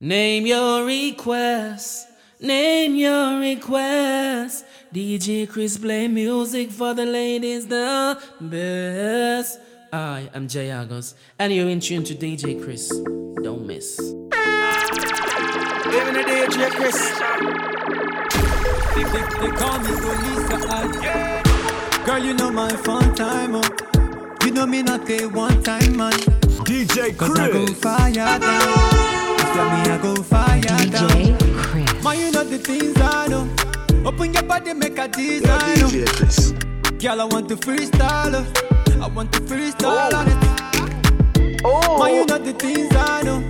Name your request. Name your request. DJ Chris play music for the ladies the best. I am Jay Agos, and you're in tune to DJ Chris. Don't miss. Even a DJ Chris. They, they, they call me police. Yeah. Girl, you know my fun time. Oh. You know me not a one time man. DJ Cause I go Chris. fire down. If you me, I go fire down. DJ Chris. Man, you know the things I know. Open your body, make a Yo, design. oh. DJ Chris. Girl, I want to freestyle. oh. I want to freestyle oh. on it. Oh. Man, you know the things I know.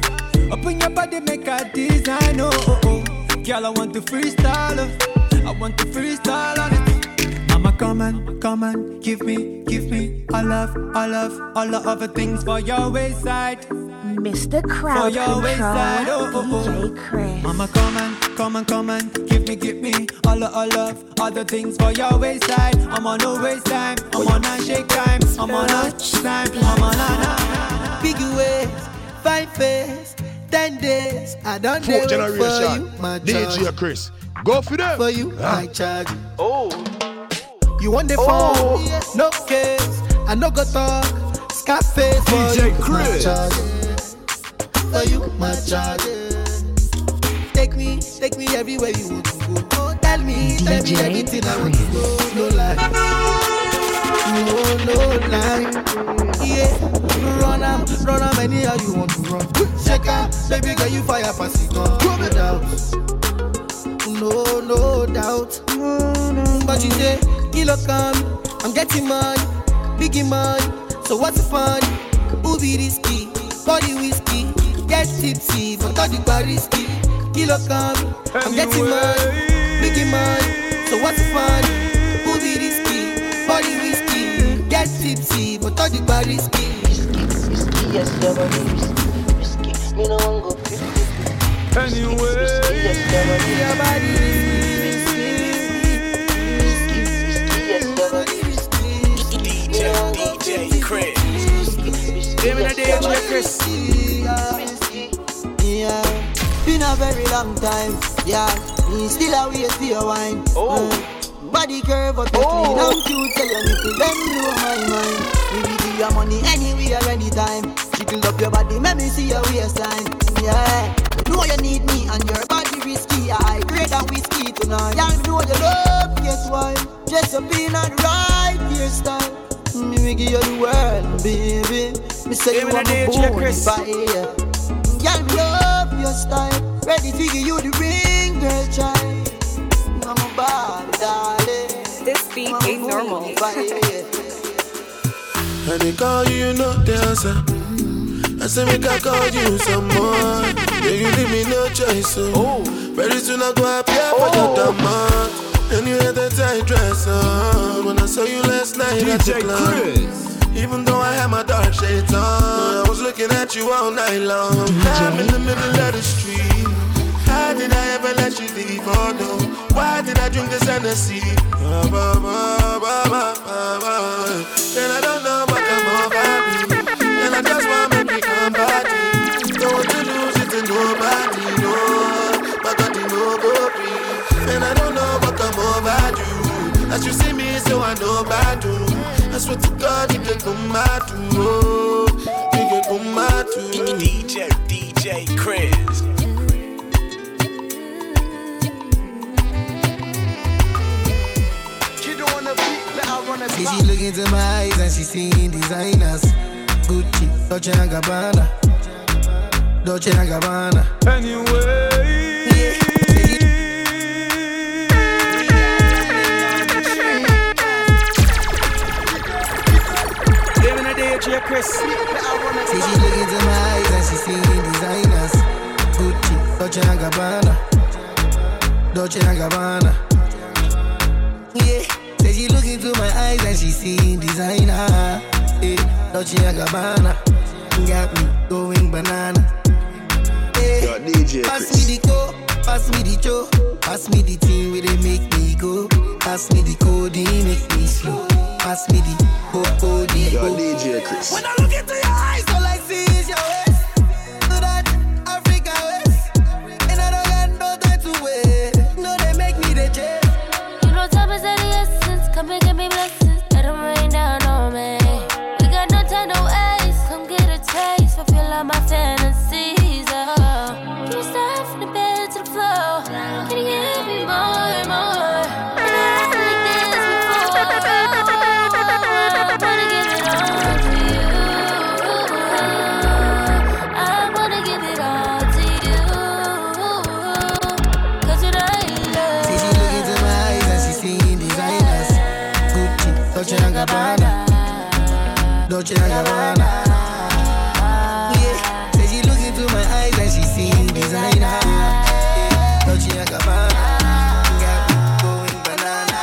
Open your body, make a design. Oh, oh, oh. Girl, I want to freestyle. oh. I want to freestyle on it. I'ma come and come and give me, give me all love, all love, all the other things for your wayside. Mr. Crowd your Control. wayside. DJ Chris. Mama, come and come and come and give me, give me all of, all of, all the things for your wayside. I'm on no waste time, I'm on a shake time, I'm on a time, I'm on a Big ways, five face, ten days. I don't Fourth wait for generation. you, my DJ charge. Chris. Go for them. For you, Ah. I charge. Oh. You want the Oh. phone? No case. I no go talk. Scarface for DJ you, my Chris. For you, my. Take me, take me everywhere you want to go. Oh, tell me, tell me DJ everything I want to go. No lie. No, no lie. Yeah, run run anyhow you want to run. Shake am, baby girl you fire pass it gun. No doubt, no, no doubt. But you say, kilo come, I'm getting money, biggie money. So what's the fun? Risky? Body whiskey, get tipsy, but all the bar risky. Kilo come, I'm getting money, biggie money. So what's the fun? Who be risky? Body whiskey, get tipsy, but all the bar risky. Yes, your body risky, risky. Me no one go fifty. Anyway, Yes, your body Your body risky, risky. Yes, your risky. Me no one go DJ Chris. risky. Even a Yes, your DJ body Chris. Yeah, been a very long time. Yeah, me still a wait for your wine. Oh. Mm. Body curve but you Oh. and cute. Tell your nipple them blow my mind. We will give you money anywhere, anytime. Jiggle up your body, make me see your waistline. Yeah, know you need me and your body risky. I great and whiskey tonight. Yeah, you know you love, guess why? Up in a right hairstyle. Me we give you the world, baby. Me say Even you want me born fire. Girl, me love your style. Ready to give you the ring, girl, child. I'm a bad darling. This beat I'm a ain't normal. born fire. And they call you, you know the answer. I say make I call you some more. Yeah, you leave me no choice. So. Oh. Very soon I go appear for your oh. demand. And you had that tight dress on. When I saw you last night at the DJ club. Chris. Even though I had my dark shades on, I was looking at you all night long. Now I'm in the middle of the street. How did I ever let you leave? Oh no. Why did I drink this Hennessy? Ba, ba, ba, ba, ba, ba, ba. And I don't know what come over me. And I just want to make me come back. Don't want to lose it to nobody, no. But I did no go free. And I don't know what come over you. As you see me, so I know about you. I swear to God, you can come out to oh, you can come out to DJ, DJ Chris. She don't wanna beat, let her run a See, she look into my eyes and she seeing designers. Gucci, Dolce and Gabbana. Dolce and Gabbana. anyway. Even Chris. Let her run a See, spot. she look into my eyes and she seeing designers. Gucci, Dolce and Gabbana. Dolce and Gabbana. Yeah. Say she look into my eyes and she seeing designer. Yeah. Dolce and Gabbana. Got me going banana. Yeah. DJ Pass Chris. me the co, pass me the cho, pass me the thing where they make me go. Pass me the code, make me slow. Pass me the coco, the Yo, go. DJ Chris. I look into your eyes, all I Dolce and Gabbana. Yeah, say she look into my eyes and she designer. Dolce and Gabbana. Got me going banana.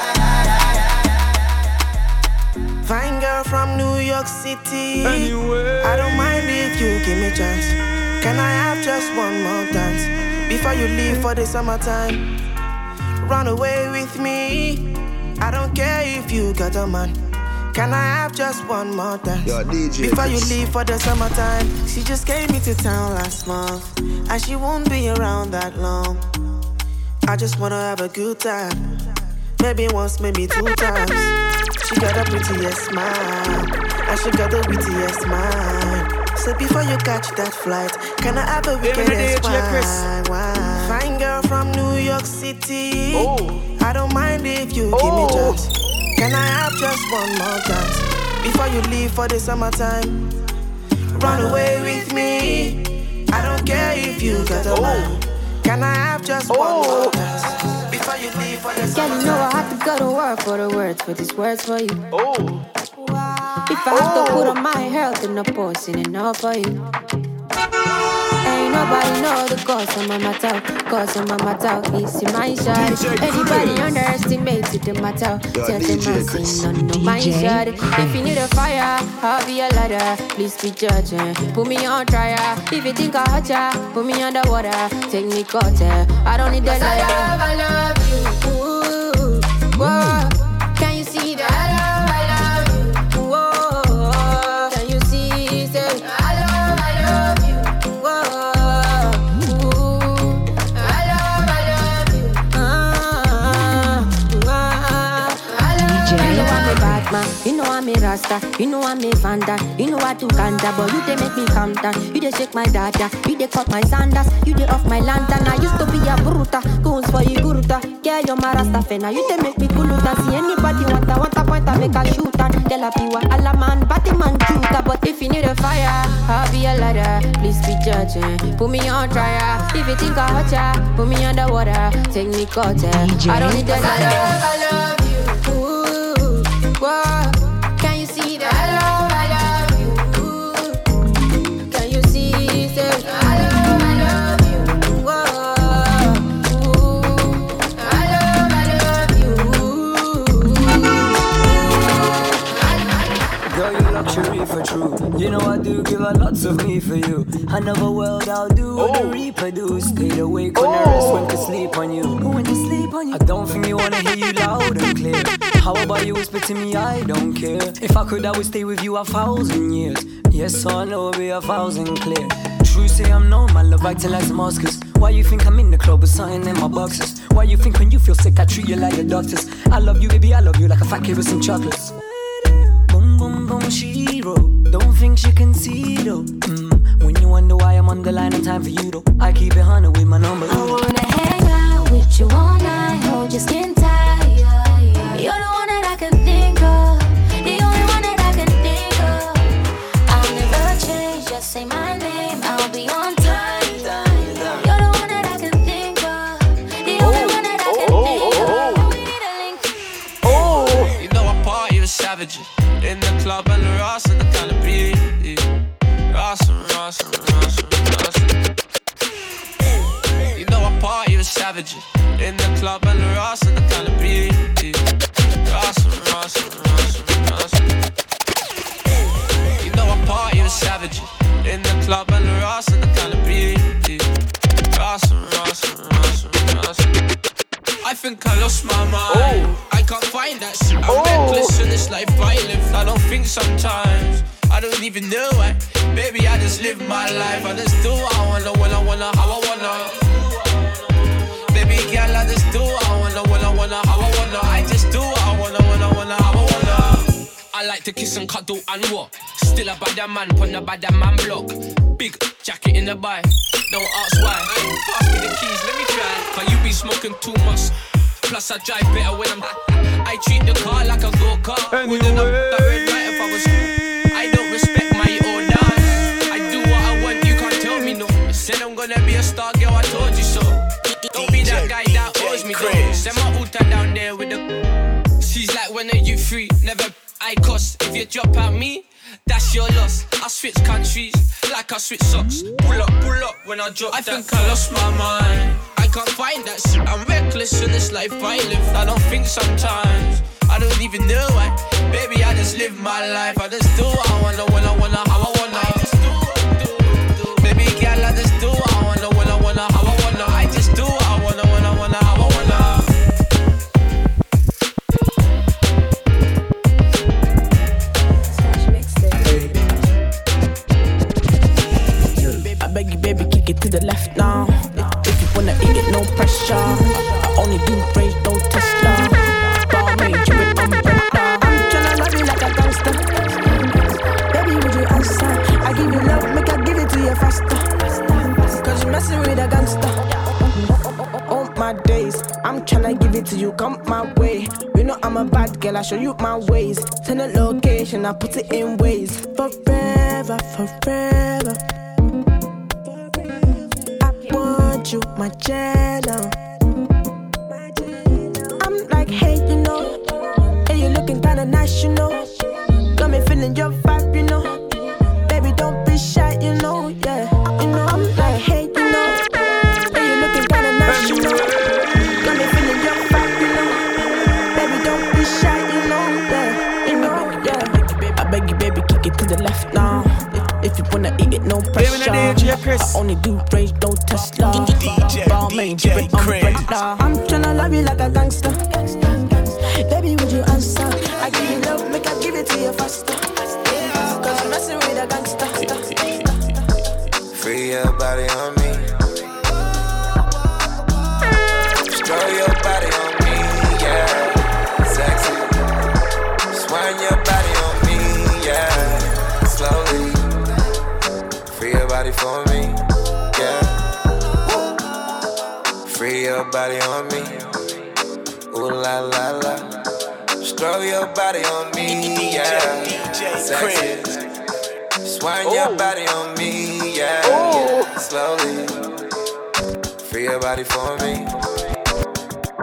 Fine girl from New York City. I don't mind if you give me chance. Can I have just one more dance before you leave for the summertime? Run away with me. I don't care if you got a man. Can I have just one more dance Yo, DJ before you leave for the summertime? She just came into town last month, and she won't be around that long. I just wanna have a good time. Maybe once, maybe two times. She got a prettiest smile, and she got the wittiest smile. So before you catch that flight, can I have a Baby, the wickedest wine? wine? Fine girl from New York City. Oh. I don't mind if you give me chance. Can I have just one more chance before you leave for the summertime? Run away with me. I don't care if you got a man. Can I have just one oh. more chance before you leave for the Girl, summertime? you know I have to go to work for the words, for these words for you. Oh, If I have to put on oh. my health in the posting enough for you. Ain't nobody know the cause of my matter, cause of my matter. It's in my shot. DJ Anybody Chris. underestimates it, the matter. Tell them I'm Chris. saying no, no, my DJ shot. If you need a fire, I'll be a ladder. Please be judging. Put me on trial. If you think I hurt ya, put me underwater. Take me caught I don't need the ladder. I love, I love you. Ooh, whoa. Know I'm a Rasta, you know I'm a Vanda, you know I do Kanda, but you they make me calm down. You they shake my dada, you they cut my sandals, you they off my lantern. I used to be a bruta, goons for you guruta. Yeah, you're my Rasta fena, you they make me kuluta. See anybody want a want a point, I make a shoot and tell a piwa, alla man, batty man shooter. But if you need a fire, I'll be a ladder. Please be judging, put me on trial. If you think I hurt ya, put me underwater, take me caught I don't need the ladder. I love you. I a lots of me for you. Another world I'll do what the oh. reaper do. Stay awake when I rest when to sleep on you. Oh. When to sleep on you. I don't think you wanna hear you loud and clear. How about you whisper to me? I don't care. If I could, I would stay with you a thousand years. Yes, I know be a thousand clear. True say I'm known, my love acting like Damascus. Why you think I'm in the club with something in my boxes? Why you think when you feel sick I treat you like the doctors? I love you, baby, I love you like a fat kid with some chocolates. Boom, boom, boom, she wrote. Think she can see though. Mm. When you wonder why I'm on the line, in time for you though. I keep it with my number. I wanna hang out with you all night, hold your skin tight. You're the one that I can think of, the only one that I can think of. I'll never change, just say my name, I'll be on savages in the club and the Ross and the kind of beauty. Ross and Ross and Ross and Ross. You know I party with savages in the club and the Ross and the kind of beat. Ross and Ross and Ross and Ross. I think I lost my mind. Oh. I can't find that shit. I'm oh. reckless in this life I live. I don't think sometimes. I don't even know why. Baby, I just live my life. I just do what I wanna, when I wanna, how I wanna. Girl, I just do what I wanna, I wanna, how I wanna. I just do what I wanna, I wanna, how I wanna. I like to kiss and cuddle and what? Still a bad man, put a bad man block. Big jacket in the bike. Don't ask why. Pass me the keys, let me try. Cause you be smoking too much. Plus I drive better when I'm. I treat the car like a go kart. Wouldn't have if I was. Never I cost. If you drop out me, that's your loss. I switch countries like I switch socks. Pull up, pull up when I drop I that think I lost my mind. I can't find that shit. I'm reckless in this life I live. I don't think sometimes. I don't even know why. Baby, I just live my life. I just do what I wanna, when I wanna, how I wanna. I show you my ways. Send a location, I put it in a gangster. Baby, would you answer? I give you love, make I give it to you faster. Cause you're messing with a gangster. Free your body on me. Stroll your body on me, yeah. Sexy. Swing your body on me, yeah. Slowly. Free your body for me, yeah. Free your body on me. La la la. Stroll your body on me, yeah. Sexy. Swing your oh. body on me, yeah. yeah. Slowly. Free your body for me.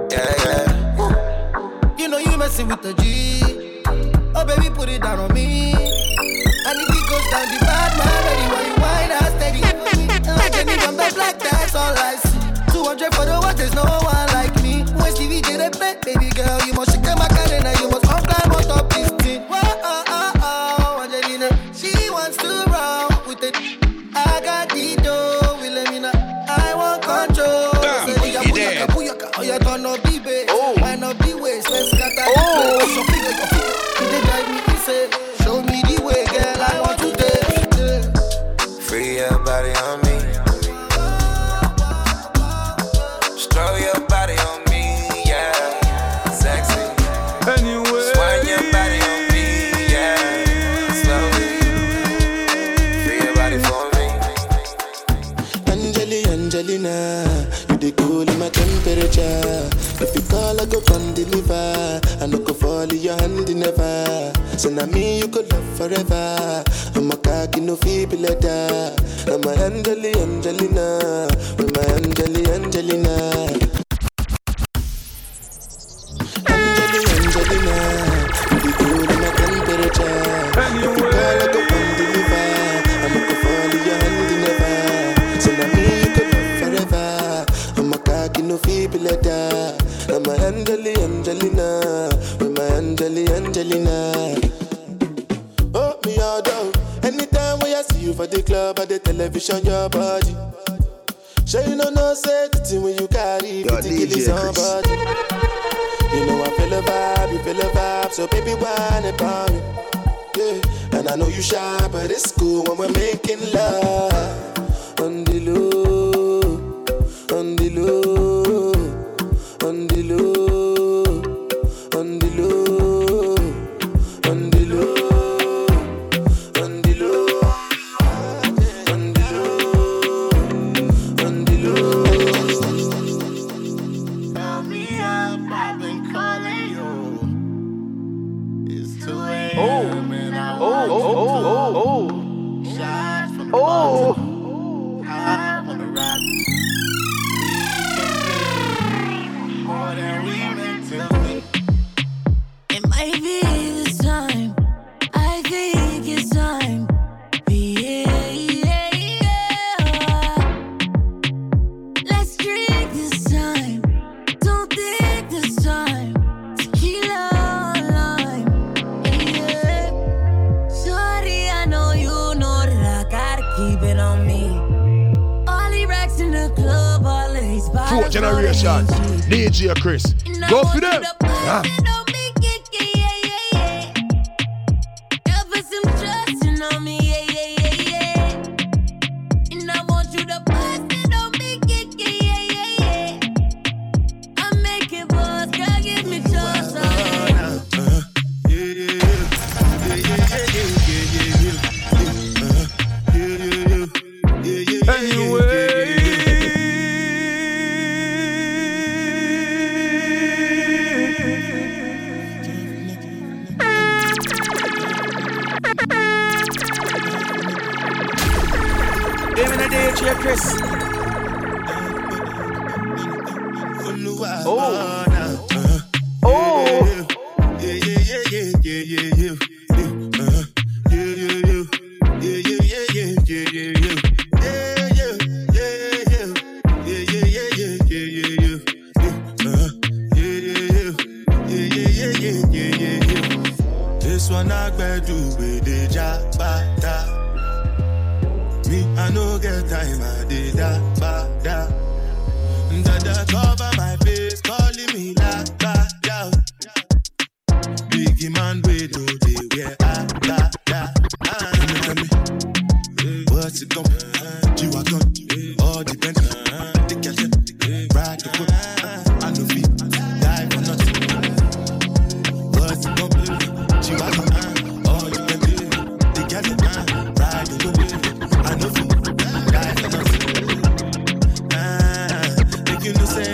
Yeah, yeah. You know you messing with the G. Oh baby, put it down on me. And if it goes down the bad man, ready when you wine and steady. Uh, I can even the black, that's all I see. 200 for the what, there's no one like me. When Stevie J play, baby girl, you must shake my calendar, you must come climb on top this thing. Whoa, oh, oh, oh, oh, Angelina, she wants to roll with it. I got the dough, will let me know. I want control. Say, "Nigga, booyaka, booyaka, oh, you turn up the bass, oh. wind up the waist, let's scatter the oh. place. Your figure, your figure, you dey drive me insane. Show me the way, girl, I want to yeah. Free your body on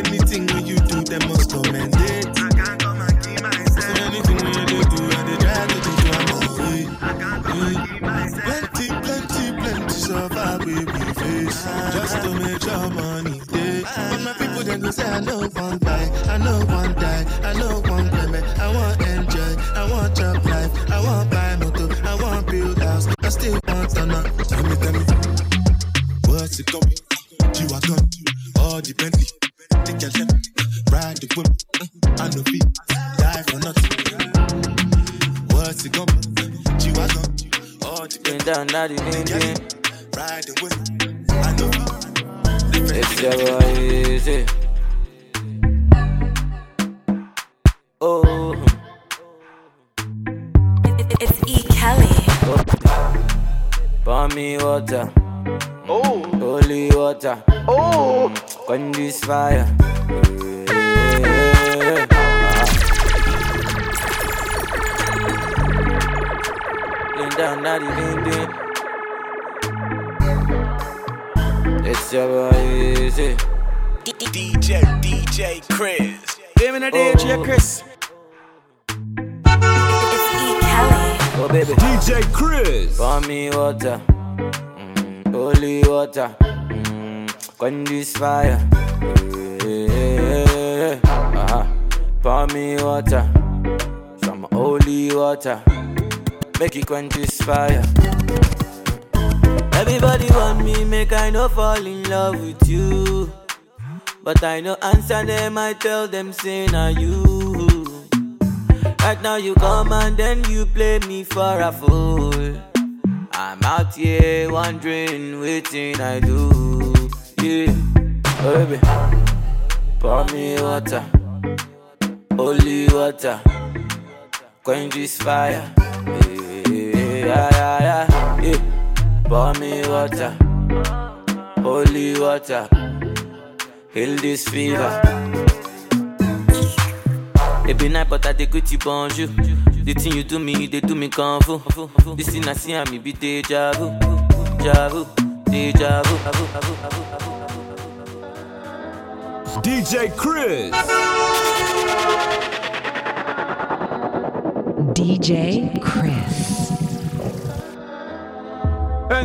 anything when you do, them must commend it. I can't come and keep myself. So anything when you do, I they try to do, I'm away. I can't come and keep myself. Plenty, plenty, plenty survive we we face just to make your money day. But my people then go say I know one buy, I know one die, I know one payment. I want enjoy, I want job life, I want buy motor, I want build house, I still want to know. Tell me, tell me, what's it coming? G-Wagon, all the Bentley, DJ Chris. Pour me water. Mm, holy water. Mm, quench this fire. Yeah. Uh-huh. Pour me water. Some holy water. Make it quench this fire. Everybody want me, make I no fall in love with you. But I no answer them, I tell them, say, now you. Right now you come and then you play me for a fool. I'm out here wondering, waiting I do. Yeah, oh, baby, pour me water, holy water, quench this fire. Yeah, yeah, yeah, yeah. yeah. Pour me water, holy water, heal this fever. Every night, but I dey greet you bonjour. The thing you do me, they do me kung fu. This thing I see, I me be deja vu, deja vu, deja vu. DJ Chris. DJ Chris. Girl,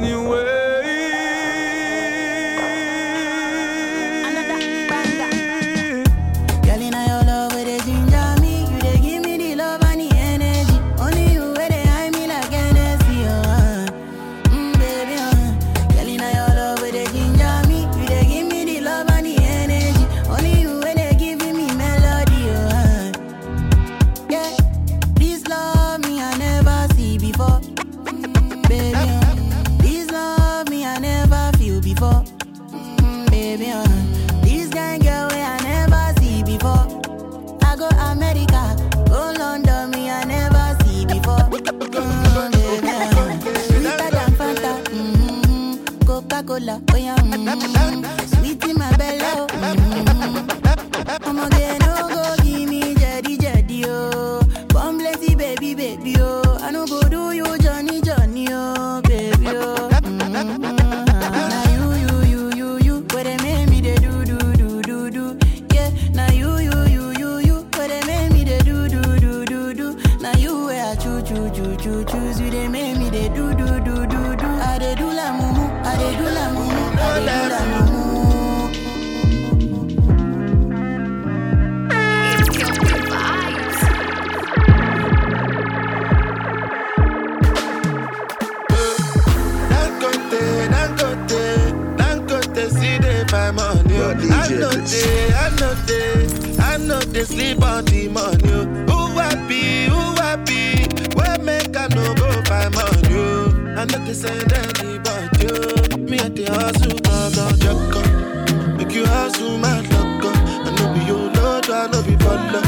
oh. I know they, I know they, I know they sleep on the money. oh. Who happy, who happy? Where make I no go buy money? oh. I know they send anybody. oh. Me at the hustle, dog, dog, jacka. Make you hustle, my luck. oh. I know be your lord, oh. I know be baller.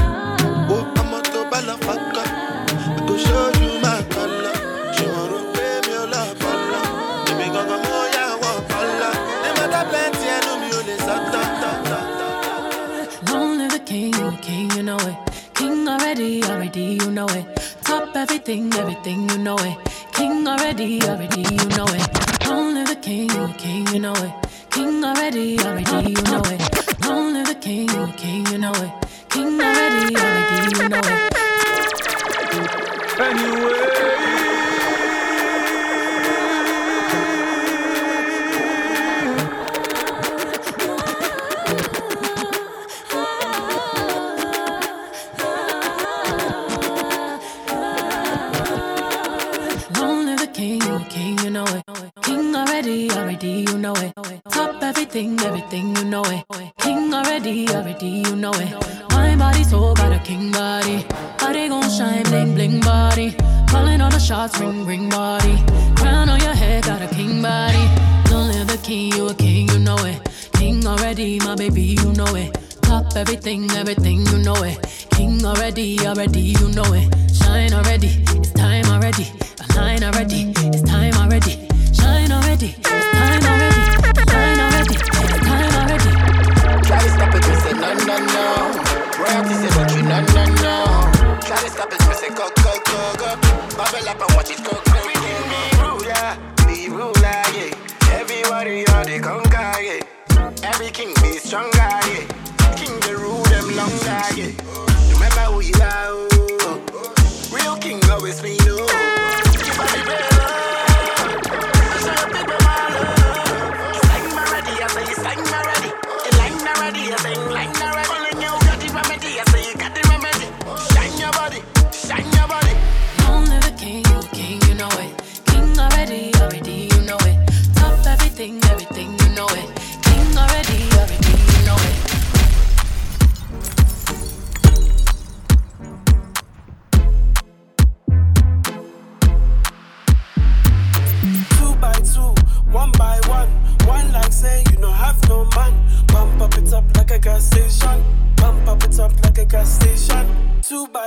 Oh, I'm a to balafaka. I go show you already, you know it. Top everything, everything, you know it. King already, already, you know it. Only the king, you king, you know it. King already, already, you know it. Only the king, you king, you know it. King already, already, you know it. Long you know it. King already, already, you know it. My body so got a king body. Body gon' shine, bling, bling body. Calling all the shots, ring, ring body. Crown on your head, got a king body. Long live the king, you a king, you know it. King already, my baby, you know it. Top everything, everything, you know it. King already, already, you know it. Shine already, it's time already. Align already, it's time already. Shine already. Stop it, say go, go, go, go. Bubble up and watch it go, go, go. Be ruler, be ruler, yeah. Everybody are the conquer, yeah. Every king be stronger, yeah. King the rule them longer, yeah. Remember who you are, oh.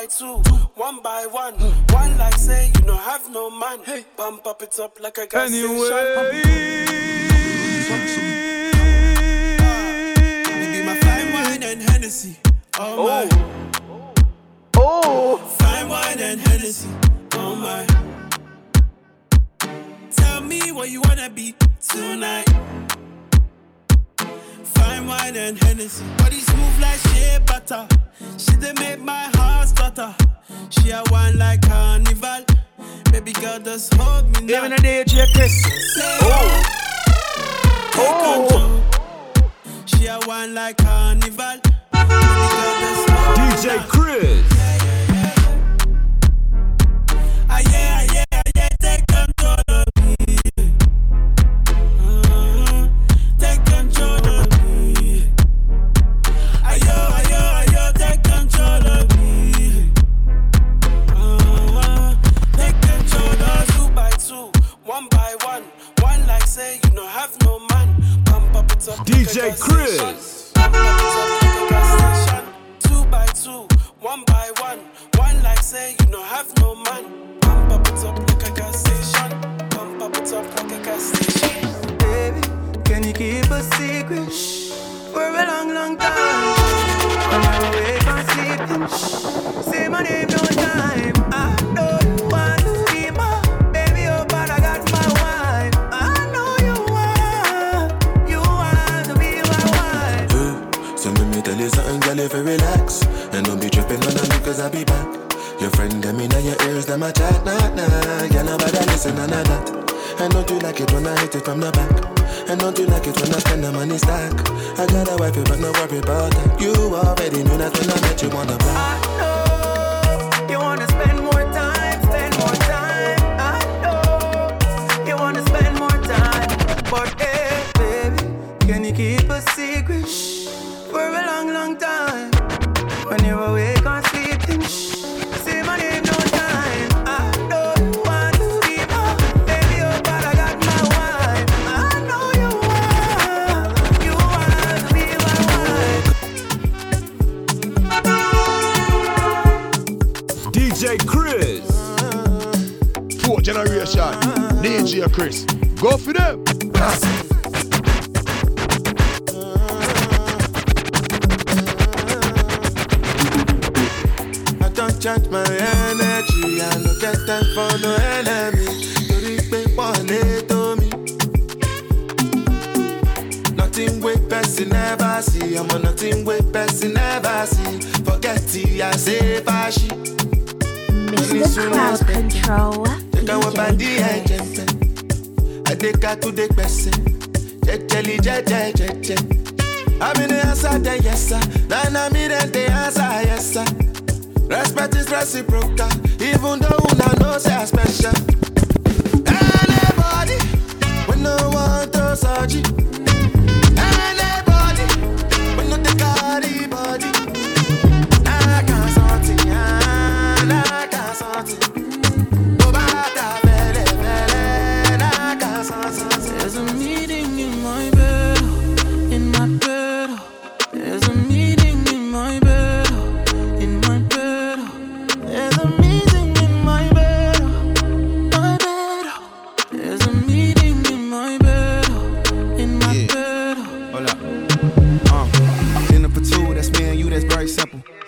By two, one by one. One like say you no have no man. Pump up it up like a gas station. And Hennessy. Oh, oh, my. Oh. Fine wine and Hennessy. Oh my. Tell me what you wanna be tonight. Fine wine and Hennessy. Body smooth like shea butter. She they make my heart stutter. She a wine like carnival. Baby girl, just hold me now. Even a DJ Chris. Oh. Control. She a wine like carnival. Baby girl, just hold me DJ. Chris. Ah, yeah, ah, yeah, ah, yeah, one by one. One like say you no have no man. Pump up it up. DJ gas Chris. Pump up it up like a gas station. Two by two, one by one. One like say you no have no man. Pump up it up like a gas station. Pump up it up like a gas station. Baby, can you keep a secret for a long, long time? When you're awake or sleeping, say my name no time. I if you relax And don't be tripping on them because I'll be back Your friend, them in your ears, them a chat, nah, nah Girl, nobody listen, none of that And don't you like it when I hit it from the back and don't you like it when I spend the money stack? I got a wife, but no worry about that. You already knew that when I met you on the block. I know you wanna spend more time, spend more time. I know you wanna spend more time, but hey, baby, can you keep a secret for a long, long you're awake or sleeping, say my name no time. I don't want to be my baby, oh, but I got my wife. I know you want, you want to be my wife. DJ Chris. Fourth generation. DJ Chris. Go for them. I don't charge my energy. I no get time for no enemy. Torí pé wọlé tó mi. Nothing wey person never see. I'm on nothing wey person never see. Forget it, I say fashi. Mr. Crowd Control. Take our body and jump. Adeka to the person. Jejeli jeje jeje. I'm in the answer, then yes sir. Then I'm in the answer, yes sir. Respect is reciprocal, even though una know say I special. Anybody, when no one to surgery. Anybody,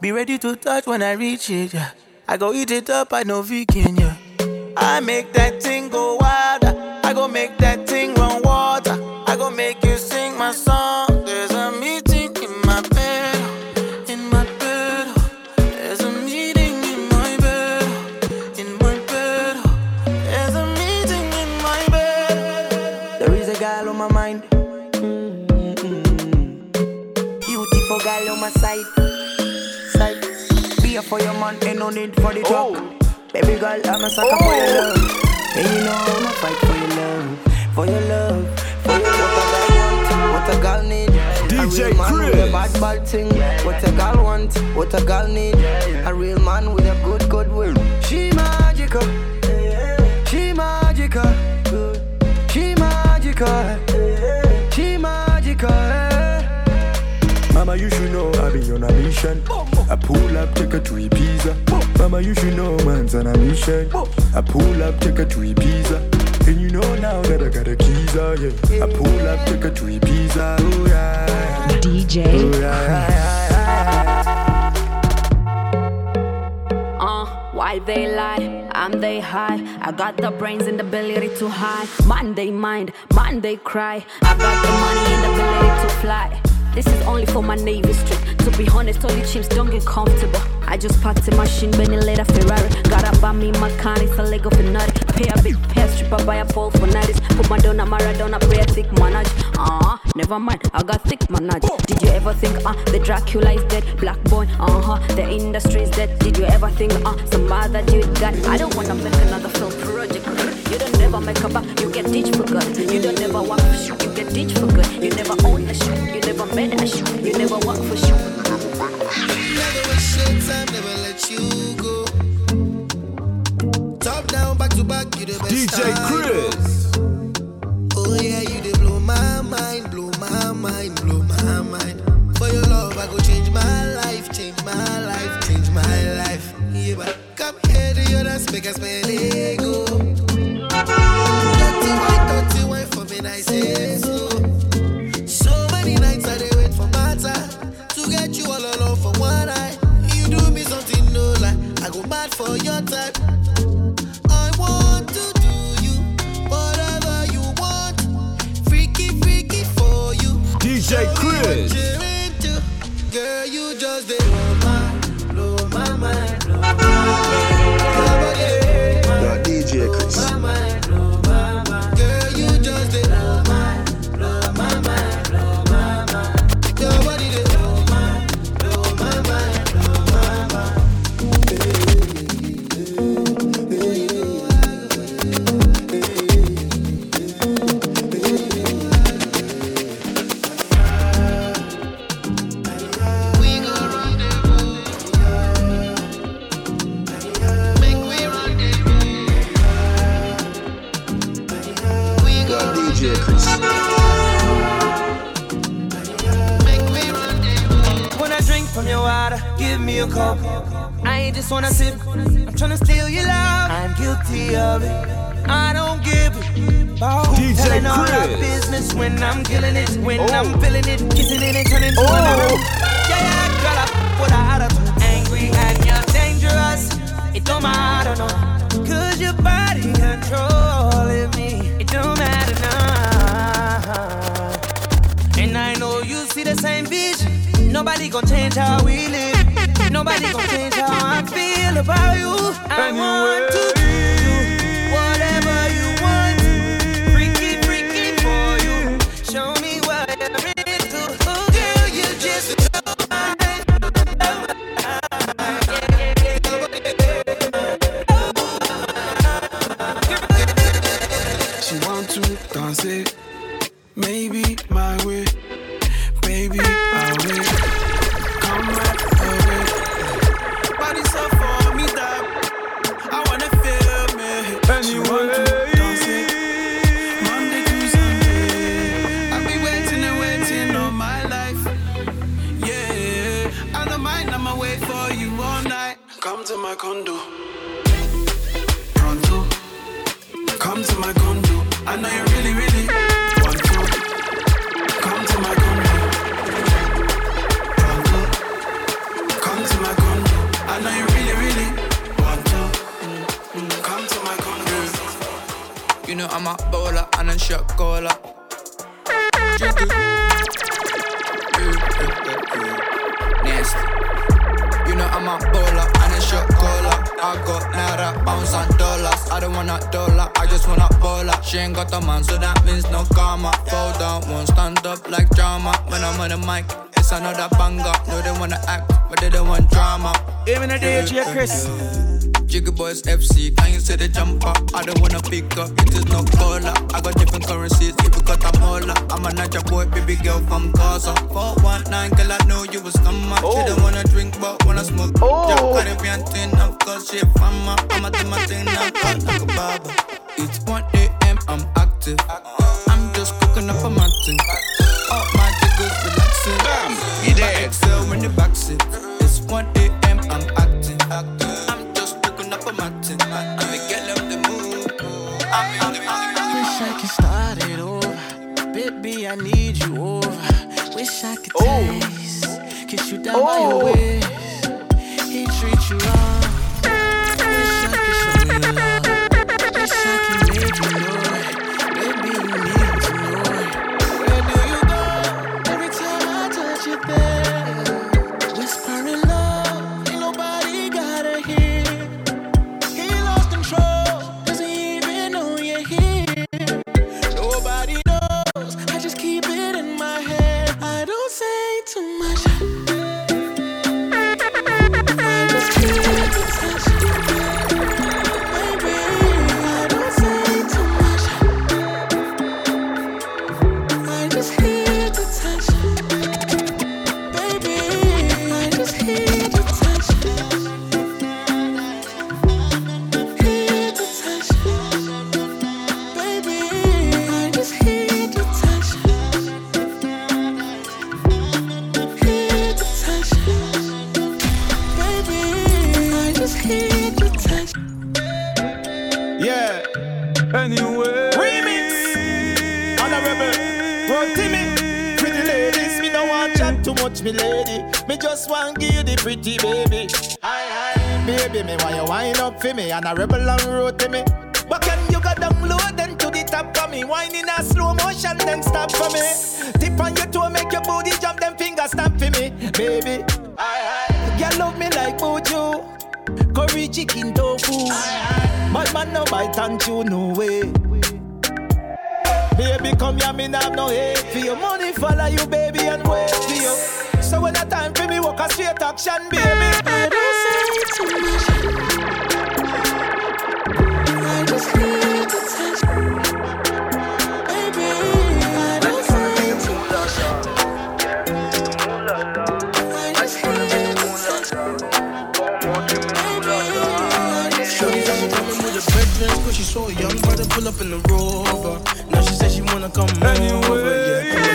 Be ready to touch when I reach it. Yeah. I go eat it up, I know vegan. Yeah. I make that thing go wilder. I go make that thing run water. I go make you sing my song. Man, need for the talk. Baby girl, I'm a sucker for your love. And you know I'ma fight for your love, for your love, for your love. What a girl want, what a girl need. DJ a real man with a bad bad thing. What a girl want, what a girl need. A real man with a good good will. She magical, she magical, she magical, she magical. Mama, you should know I be on a mission. I pull up, take her to Ibiza. Mama, you should know man's on a mission. I pull up, take her to Ibiza. And you know now that I got the keys, oh yeah. I pull up, take her to Ibiza, oh yeah. DJ Oh yeah, yeah, Uh, why they lie? I'm they high. I got the brains and the ability to hide. Man, they mind. Man, they cry. I got the money and the ability to fly. This is only for my navy strip. To be honest, all the chimps don't get comfortable. I just packed in machine, Benny later Ferrari. Gotta buy me my car, it's a Lego for nutty. Pay a big pair strip, I buy a ball for nights. Put Madonna, Maradona, pay a thick manage. Uh, never mind, I got thick manage. Did you ever think, uh, the Dracula is dead? Black boy, uh huh, the industry is dead. Did you ever think, uh, some other dude got? I don't wanna make another film project. You don't never make a back, you get ditched for good. You don't ever want to shoot, you get ditched for good. You never own a shoe, you never met a shoe, you never work for shoe. Never waste your time, never let you go. Top down, back to back, you the best. DJ Chris. know. Oh yeah, you I just wanna sip, I'm tryna steal your love. I'm guilty of it. I don't give it. About DJ telling all Chris. business when I'm killing it, when Oh. I'm feeling it, kissing it and turning to Oh. another. Yeah, girl, I put a attitude, angry and you're dangerous. It don't matter, no. Cause your body controlling me. It don't matter now. And I know you see the same vision. Nobody gon' change how we live. Nobody gon' change how I feel about you. I want to got a man, so that means no karma. Fall down, won't stand up like drama. When I'm on the mic, it's another banger. No, they wanna act, but they don't want drama. Even a DJ Chris. Jiggy Boys FC, can you see the jumper? I don't wanna pick up, it is no caller. I got different currencies, if you got a molar. I'm a Naija boy, baby girl from Gaza. 419, girl, I know you was come up. She don't wanna drink, but wanna smoke. Oh. Yeah, Caribbean thing, of course, she a farmer. I'ma do my thing now, like a barber. It's 1 a.m., I'm active. I'm just cooking up a mountain. All my jiggers relaxing. Bam, you there? Excel in the backseat. It's 1 a.m., I'm active. I'm just cooking up a mountain. I'm a girl of the mood. I'm in the Wish I could start it over. Baby, I need you over. Wish I could oh. taste. Kiss you down by your oh. waist. And a rebel on road to me. But can you go down low then to the top for me? Wine in a slow motion then stop for me. Tip on your toe, make your booty jump, them fingers stamp for me, baby. Aye, aye. Girl love me like Mojo, curry chicken tofu. Bad man no bite and chew no way. Baby, come here, me have no hate for you. Money follow you, baby, and wait for you. So when the time for me, walk a straight action, baby. Pull up in the Rover. Now she said she wanna come over, yeah Come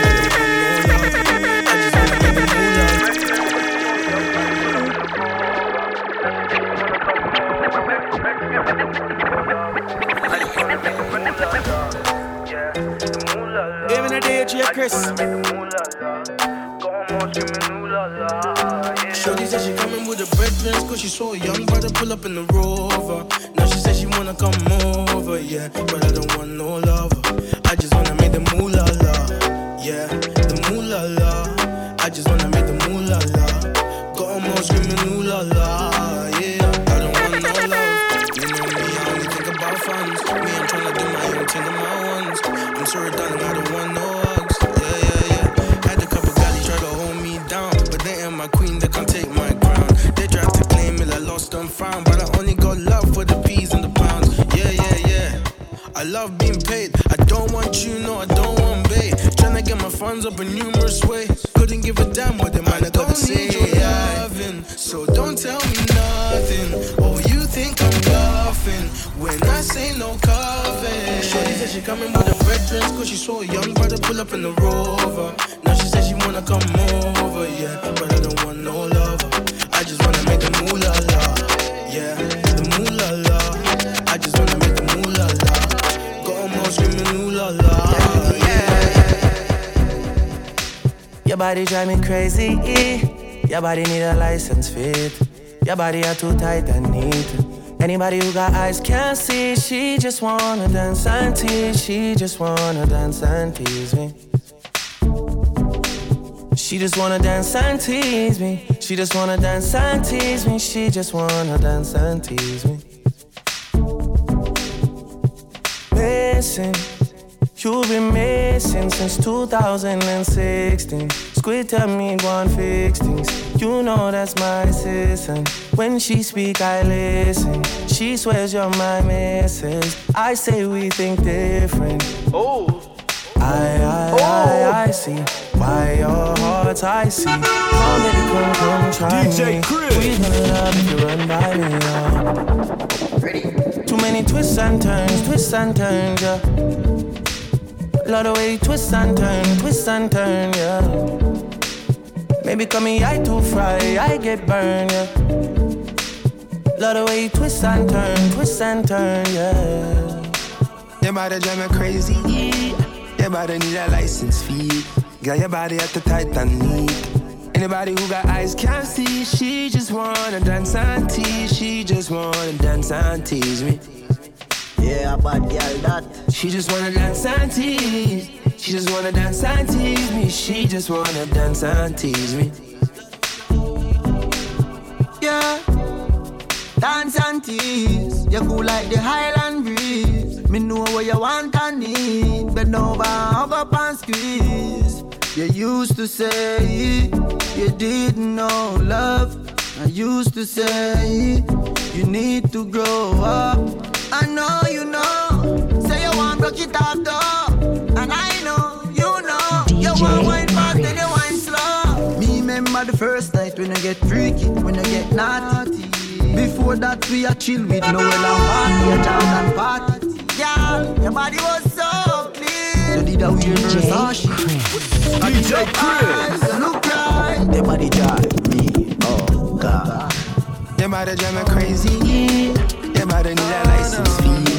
a the Chris. Shorty said she coming with red dress Cause she saw a young brother pull up in the Rover. Now she said wanna come over, yeah. But I don't want no lover. I just wanna make the moolah la, yeah Tryna get my funds up in numerous ways. Couldn't give a damn what the man I gotta say. loving, So don't tell me nothing. Oh, you think I'm bluffing When I say no cover Shorty said she coming with a red dress Cause she saw a young brother pull up in the Rover. Now she said she wanna come over, yeah But body drive me crazy. Your body need a license fit. Your body are too tight and neat. Anybody who got eyes can't see. She just wanna dance and tease. She just wanna dance and tease me. She just wanna dance and tease me. She just wanna dance and tease me. She just wanna dance and tease me. Missing. You've been missing since 2016. Squid tell me go and fix things. You know that's my assistant. When she speak, I listen. She swears you're my missus. I say we think different. Oh. I, I, I, oh. I see why your heart's icy. Come, baby, come, come, try DJ me. Chris. We gonna love if you run by me. Oh. Too many twists and turns, twists and turns, yeah. Love the way you twist and turn, twist and turn, yeah. Maybe call me I too fry, I get burned, yeah. Love the way you twist and turn, twist and turn, yeah. Your body drive me crazy. Your body need a license fee. Got your body at the tight and neat. Anybody who got eyes can't see. She just wanna dance and tease. She just wanna dance and tease me. Yeah, bad girl that. She just wanna dance and tease. She just wanna dance and tease me. She just wanna dance and tease me. Yeah. Dance and tease. You cool like the Highland breeze. Me know what you want and need. Bend over, hug up and squeeze. You used to say you didn't know love. I used to say you need to grow up. I know you know. Say you want broke it off though. Know. You want wine fast, then you wine slow. Me remember the first night when I get freaky, when I get naughty. Before that we a chill with Noel and party, a jam and party. Girl, your body was so clean. You did a weird Versace. DJ Chris. Look right. Your body drive me, oh God. Your body drive me crazy. Your body need a license fee.